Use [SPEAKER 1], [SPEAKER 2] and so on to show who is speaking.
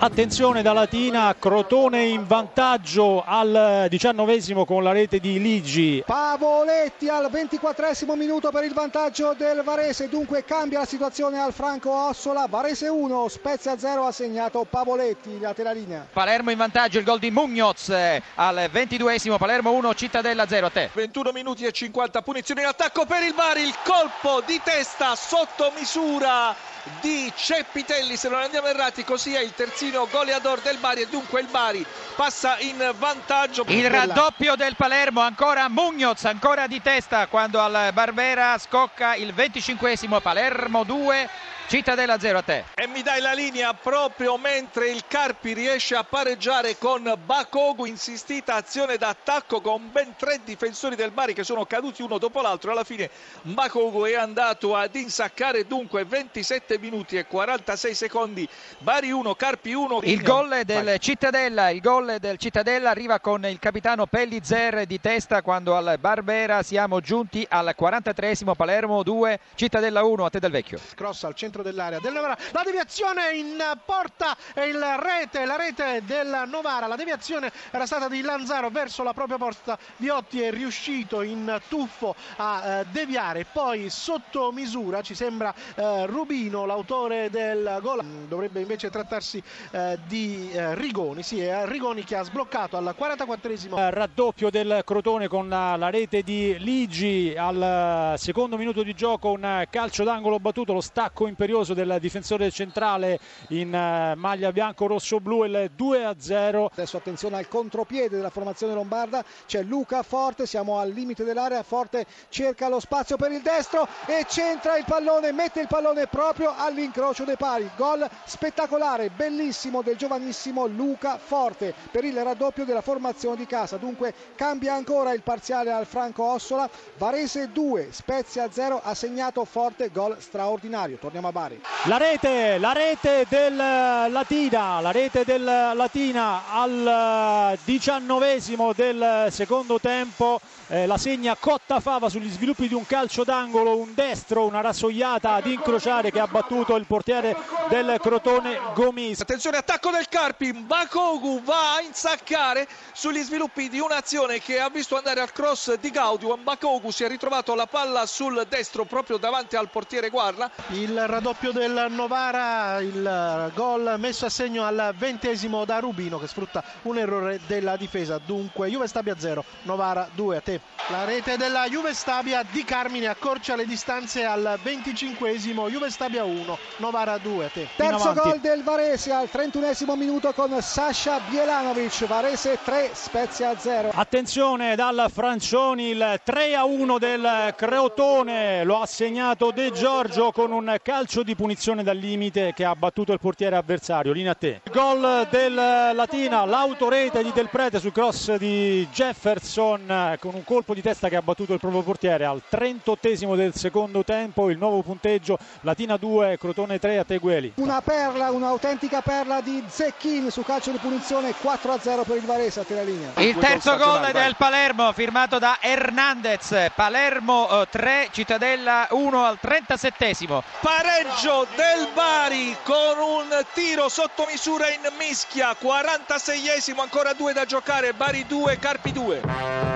[SPEAKER 1] Attenzione da Latina, Crotone in vantaggio al diciannovesimo con la rete di Ligi.
[SPEAKER 2] Pavoletti al 24 minuto per il vantaggio del Varese, dunque cambia la situazione al Franco Ossola, Varese 1, Spezia 0 ha segnato Pavoletti, lateralina.
[SPEAKER 3] Palermo in vantaggio, il gol di Mugnoz eh, al 22esimo, Palermo 1, Cittadella 0 a te.
[SPEAKER 4] 21 minuti e 50 punizioni in attacco per il Bari, il colpo di testa sotto misura di Ceppitelli, se non andiamo errati così è il terzino goleador del Bari e dunque il Bari passa in vantaggio.
[SPEAKER 3] Il raddoppio del Palermo, ancora Mugnoz, ancora di testa quando al Barbera scocca il 25esimo, Palermo 2, Cittadella 0 a te.
[SPEAKER 4] E mi dai la linea proprio mentre il Carpi riesce a pareggiare con Bakogu, insistita azione d'attacco con ben tre difensori del Bari che sono caduti uno dopo l'altro. Alla fine Bakogu è andato ad insaccare dunque 27 minuti e 46 secondi. Bari 1, Carpi 1.
[SPEAKER 3] Il gol del Cittadella, il gol del Cittadella arriva con il capitano Pellizer di testa quando al Barbera siamo giunti al 43esimo, Palermo 2, Cittadella 1, a te del vecchio.
[SPEAKER 2] Cross al centro dell'area. Del Novara, la deviazione in porta e il rete, la rete del Novara, la deviazione era stata di Lanzaro verso la propria porta, Viotti è riuscito in tuffo a eh, deviare, poi sotto misura ci sembra eh, Rubino l'autore del gol, dovrebbe invece trattarsi eh, di Rigoni, sì è Rigoni che ha sbloccato al 44esimo.
[SPEAKER 1] Eh, Raddoppio del Crotone con la, rete di Ligi. Al secondo minuto di gioco, un calcio d'angolo battuto, lo stacco imperioso del difensore centrale in eh, maglia bianco-rosso-blu, il 2 a 0.
[SPEAKER 2] Adesso attenzione al contropiede della formazione lombarda, c'è Luca Forte, siamo al limite dell'area, Forte cerca lo spazio per il destro e centra il pallone, mette il pallone proprio all'incrocio dei pali. Gol spettacolare, bellissimo del giovanissimo Luca Forte per il raddoppio della formazione di casa. Dunque cambia ancora il parziale al Franco Ossola, Varese 2, Spezia 0, ha segnato Forte, gol straordinario. Torniamo a Bari.
[SPEAKER 1] La rete, la rete del Latina, la rete del Latina al diciannovesimo del secondo tempo, eh, la segna Cotta Fava sugli sviluppi di un calcio d'angolo, un destro, una rassoiata ad incrociare che ha battuto il portiere del Crotone Gomis.
[SPEAKER 4] Attenzione, attacco del Carpi, Bakogu va a insaccare sugli sviluppi di un'azione che ha visto andare al cross di Gaudio. Bakogu si è ritrovato la palla sul destro proprio davanti al portiere Guarla.
[SPEAKER 2] Il raddoppio del Novara, il gol messo a segno al ventesimo da Rubino che sfrutta un errore della difesa. Dunque Juve Stabia 0, Novara 2 a te. La rete della Juve Stabia di Carmine accorcia le distanze al venticinquesimo, Juve Stabia 1, Novara 2 a te. Terzo gol del Varese al 31 minuto con Sasha Bielanovic, Varese 3, Spezia 0.
[SPEAKER 1] Attenzione dal Francioni, il 3 a 1 del Crotone, lo ha segnato De Giorgio con un calcio di punizione dal limite che ha battuto il portiere avversario. Linea a te. Gol del Latina, l'autorete di Del Prete sul cross di Jefferson con un colpo di testa che ha battuto il proprio portiere al 38 del secondo tempo. Il nuovo punteggio Latina 2, Crotone 3 a Tegueli.
[SPEAKER 2] Una perla, un'autentica perla di Zecchin su calcio di punizione 4 a 0 per il Varese a linea.
[SPEAKER 3] Il terzo gol del Palermo firmato da Hernandez, Palermo 3, Cittadella 1 al 37esimo.
[SPEAKER 4] Pareggio del Bari con un tiro sotto misura in mischia, 46esimo, ancora due da giocare, Bari 2, Carpi 2.